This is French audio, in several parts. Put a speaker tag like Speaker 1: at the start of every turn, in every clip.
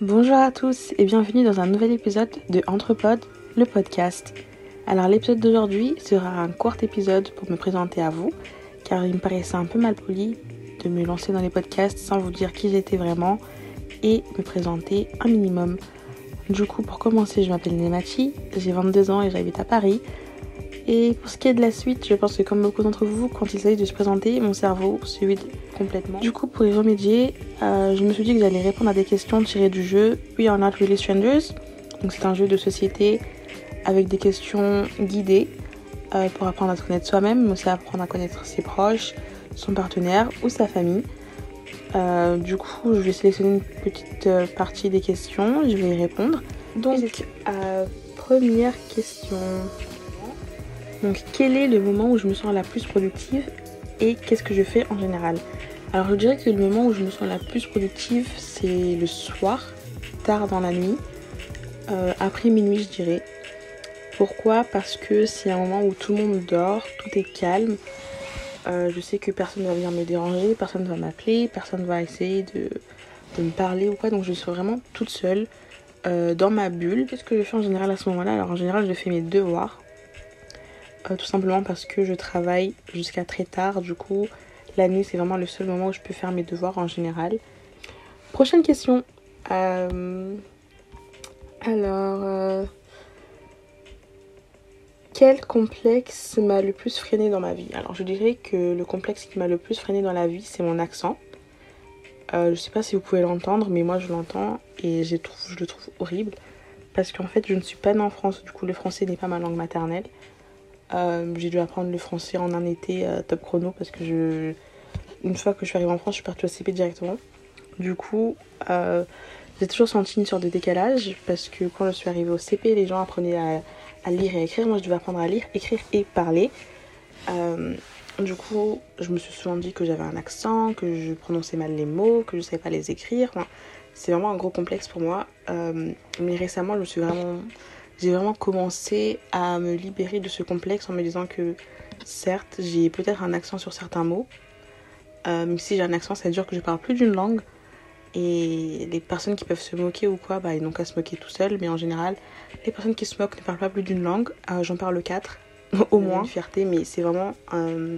Speaker 1: Bonjour à tous et bienvenue dans un nouvel épisode de Entrepod, le podcast. Alors l'épisode d'aujourd'hui sera un court épisode pour me présenter à vous, car il me paraissait un peu mal poli de me lancer dans les podcasts sans vous dire qui j'étais vraiment et me présenter un minimum. Du coup, pour commencer, je m'appelle Nemachi, j'ai 22 ans et j'habite à Paris. Et pour ce qui est de la suite, je pense que comme beaucoup d'entre vous, quand il s'agit de se présenter, mon cerveau se vide complètement. Du coup, pour y remédier, euh, je me suis dit que j'allais répondre à des questions tirées du jeu We Are Not Really Strangers. Donc c'est un jeu de société avec des questions guidées euh, pour apprendre à se connaître soi-même, mais aussi apprendre à connaître ses proches, son partenaire ou sa famille. Euh, du coup, je vais sélectionner une petite partie des questions, je vais y répondre. Donc, première question. Donc quel est le moment où je me sens la plus productive et qu'est-ce que je fais en général? Alors je dirais que le moment où je me sens la plus productive c'est le soir, tard dans la nuit, euh, après minuit je dirais. Pourquoi? Parce que c'est un moment où tout le monde dort, tout est calme. Euh, je sais que personne ne va venir me déranger, personne ne va m'appeler, personne ne va essayer de, me parler ou quoi. Donc je suis vraiment toute seule euh, dans ma bulle. Qu'est-ce que je fais en général à ce moment-là? Alors en général je fais mes devoirs. Euh, tout simplement parce que je travaille jusqu'à très tard. Du coup, la nuit, c'est vraiment le seul moment où je peux faire mes devoirs en général. Prochaine question. Euh, alors, euh, quel complexe m'a le plus freiné dans ma vie? Alors, je dirais que le complexe qui m'a le plus freiné dans la vie, c'est mon accent. je sais pas si vous pouvez l'entendre, mais moi je l'entends et je, je le trouve horrible. Parce qu'en fait, je ne suis pas née en France, du coup, le français n'est pas ma langue maternelle. Euh, j'ai dû apprendre le français en un été euh, top chrono parce que une fois que je suis arrivée en France, je suis partie au CP directement. Du coup, euh, j'ai toujours senti une sorte de décalage parce que quand je suis arrivée au CP, les gens apprenaient à, lire et à écrire. Moi, je devais apprendre à lire, écrire et parler. du coup, je me suis souvent dit que j'avais un accent, que je prononçais mal les mots, que je ne savais pas les écrire. c'est vraiment un gros complexe pour moi. mais récemment, je me suis vraiment j'ai vraiment commencé à me libérer de ce complexe en me disant que certes, j'ai peut-être un accent sur certains mots. Euh, même si j'ai un accent, ça veut dire que je parle plus d'une langue. Et les personnes qui peuvent se moquer ou quoi, bah, ils n'ont qu'à se moquer tout seuls. Mais en général, les personnes qui se moquent ne parlent pas plus d'une langue. Euh, j'en parle quatre, au moins. Une fierté, mais c'est vraiment un,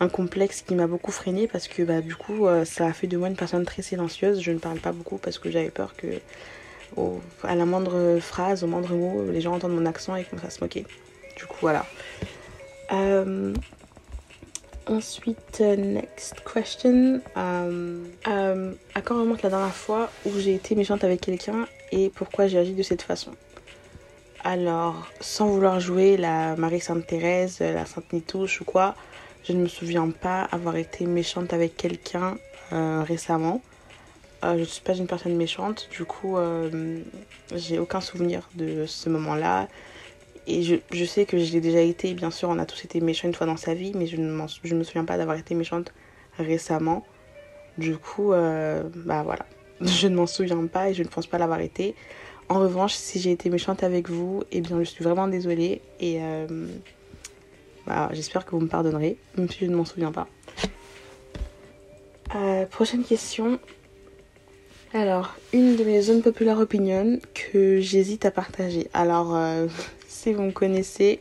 Speaker 1: un, complexe qui m'a beaucoup freiné parce que bah, du coup, euh, ça a fait de moi une personne très silencieuse. Je ne parle pas beaucoup parce que j'avais peur que à la moindre phrase, au moindre mot, les gens entendent mon accent et commencent à se moquer. Du coup, voilà. Euh, ensuite, next question. Euh, euh, à quand remonte la dernière fois où j'ai été méchante avec quelqu'un et pourquoi j'ai agi de cette façon? Alors, sans vouloir jouer la Marie Sainte Thérèse, la Sainte Nitouche ou quoi, je ne me souviens pas avoir été méchante avec quelqu'un récemment. Euh, je ne suis pas une personne méchante, du coup, euh, j'ai aucun souvenir de ce moment-là. Et je, sais que je l'ai déjà été, bien sûr, on a tous été méchants une fois dans sa vie, mais je ne me souviens pas d'avoir été méchante récemment. Du coup, euh, bah voilà, je ne m'en souviens pas et je ne pense pas l'avoir été. En revanche, si j'ai été méchante avec vous, eh bien, je suis vraiment désolée et bah, j'espère que vous me pardonnerez, même si je ne m'en souviens pas. prochaine question. Alors, une de mes zones opinions que j'hésite à partager. Alors, euh, si vous me connaissez,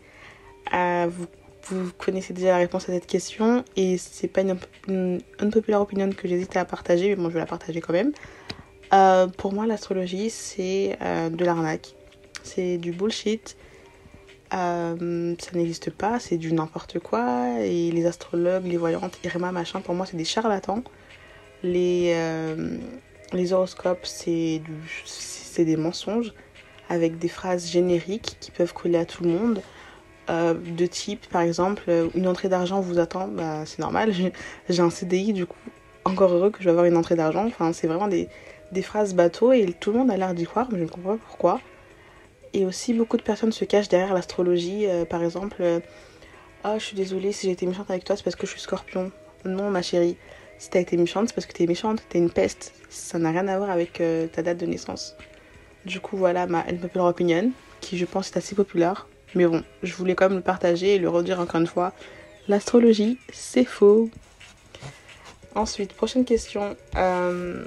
Speaker 1: euh, vous, connaissez déjà la réponse à cette question et c'est pas une, une unpopular opinion que j'hésite à partager, mais bon, je vais la partager quand même. Euh, pour moi, l'astrologie, c'est de l'arnaque. C'est du bullshit. ça n'existe pas, c'est du n'importe quoi. Et les astrologues, les voyantes, Irma, machin, pour moi, c'est des charlatans. Les les horoscopes, c'est des mensonges avec des phrases génériques qui peuvent coller à tout le monde. Euh, de type, par exemple, euh, une entrée d'argent vous attend, bah, c'est normal, j'ai un CDI, du coup, encore heureux que je vais avoir une entrée d'argent. Enfin, c'est vraiment des, des phrases bateaux et tout le monde a l'air d'y croire, mais je ne comprends pas pourquoi. Et aussi, beaucoup de personnes se cachent derrière l'astrologie. Euh, par exemple, ah, je suis désolée si j'ai été méchante avec toi, c'est parce que je suis scorpion. Non, ma chérie, si t'as été méchante, c'est parce que t'es méchante, t'es une peste. Ça n'a rien à voir avec euh, ta date de naissance. Du coup, voilà ma unpopular opinion, qui je pense est assez populaire. Mais bon, je voulais quand même le partager et le redire encore une fois. L'astrologie, c'est faux. Ensuite, prochaine question. Euh,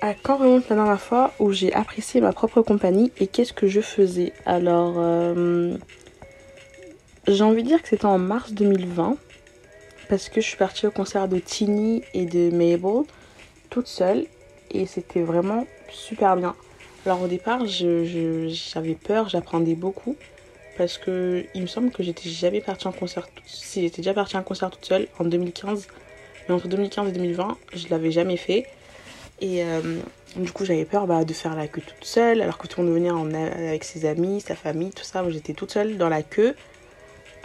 Speaker 1: À quand remonte la dernière fois où j'ai apprécié ma propre compagnie et qu'est-ce que je faisais? Alors, euh, j'ai envie de dire que c'était en mars 2020 parce que je suis partie au concert de Tini et de Mabel toute seule et c'était vraiment super bien. Alors au départ, j'avais peur, j'apprenais beaucoup parce que il me semble que j'étais jamais partie en concert. Si j'étais déjà partie en concert toute seule en 2015, mais entre 2015 et 2020, je l'avais jamais fait. Et euh, du coup, j'avais peur bah, de faire la queue toute seule, alors que tout le monde venait en, avec ses amis, sa famille, tout ça. J'étais toute seule dans la queue.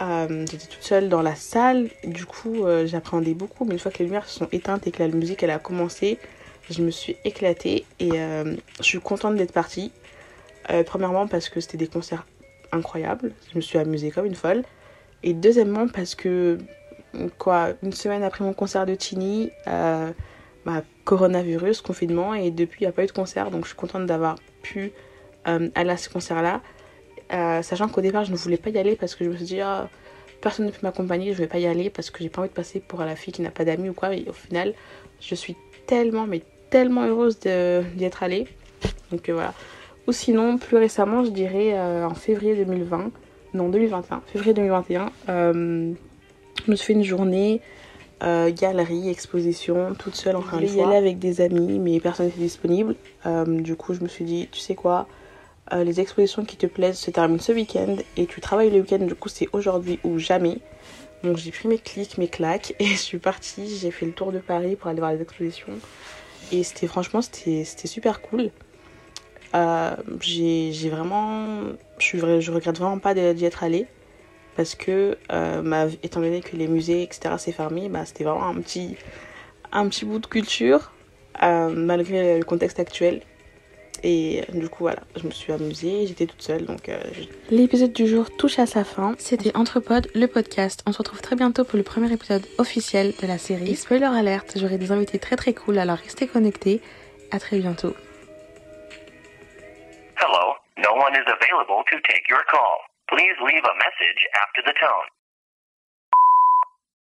Speaker 1: Euh, j'étais toute seule dans la salle. Du coup, euh, j'appréhendais beaucoup. Mais une fois que les lumières se sont éteintes et que la musique elle a commencé, je me suis éclatée. Et je suis contente d'être partie. premièrement, parce que c'était des concerts incroyables. Je me suis amusée comme une folle. Et deuxièmement, parce que, quoi, une semaine après mon concert de Chini, bah, coronavirus, confinement, et depuis il n'y a pas eu de concert, donc je suis contente d'avoir pu euh, aller à ce concert-là. Euh, sachant qu'au départ, je ne voulais pas y aller parce que je me suis dit, oh, personne ne peut m'accompagner, je ne vais pas y aller parce que j'ai pas envie de passer pour la fille qui n'a pas d'amis ou quoi. Et au final, je suis tellement, mais tellement heureuse d'y être allée. Donc euh, voilà. Ou sinon, plus récemment, je dirais en février 2020, non 2021, février 2021, je me suis fait une journée euh, galerie, exposition, toute seule en train de y aller avec des amis, mais personne n'était disponible. Euh, du coup, je me suis dit, tu sais quoi, euh, les expositions qui te plaisent se terminent ce week-end et tu travailles le week-end, du coup, c'est aujourd'hui ou jamais. Donc, j'ai pris mes clics, mes claques et je suis partie. J'ai fait le tour de Paris pour aller voir les expositions. Et c'était franchement, c'était super cool. j'ai vraiment. Je, regrette vraiment pas d'y être allée parce que euh, étant donné que les musées etc c'est fermé bah, c'était vraiment un petit un petit bout de culture euh, malgré le contexte actuel et du coup voilà je me suis amusée j'étais toute seule donc euh, l'épisode du jour touche à sa fin. C'était Entrepod le podcast. On se retrouve très bientôt pour le premier épisode officiel de la série. Et spoiler alerte j'aurai des invités très très cool alors restez connectés. À très bientôt. Hello, no one is available to take your call. Please leave a message after the tone.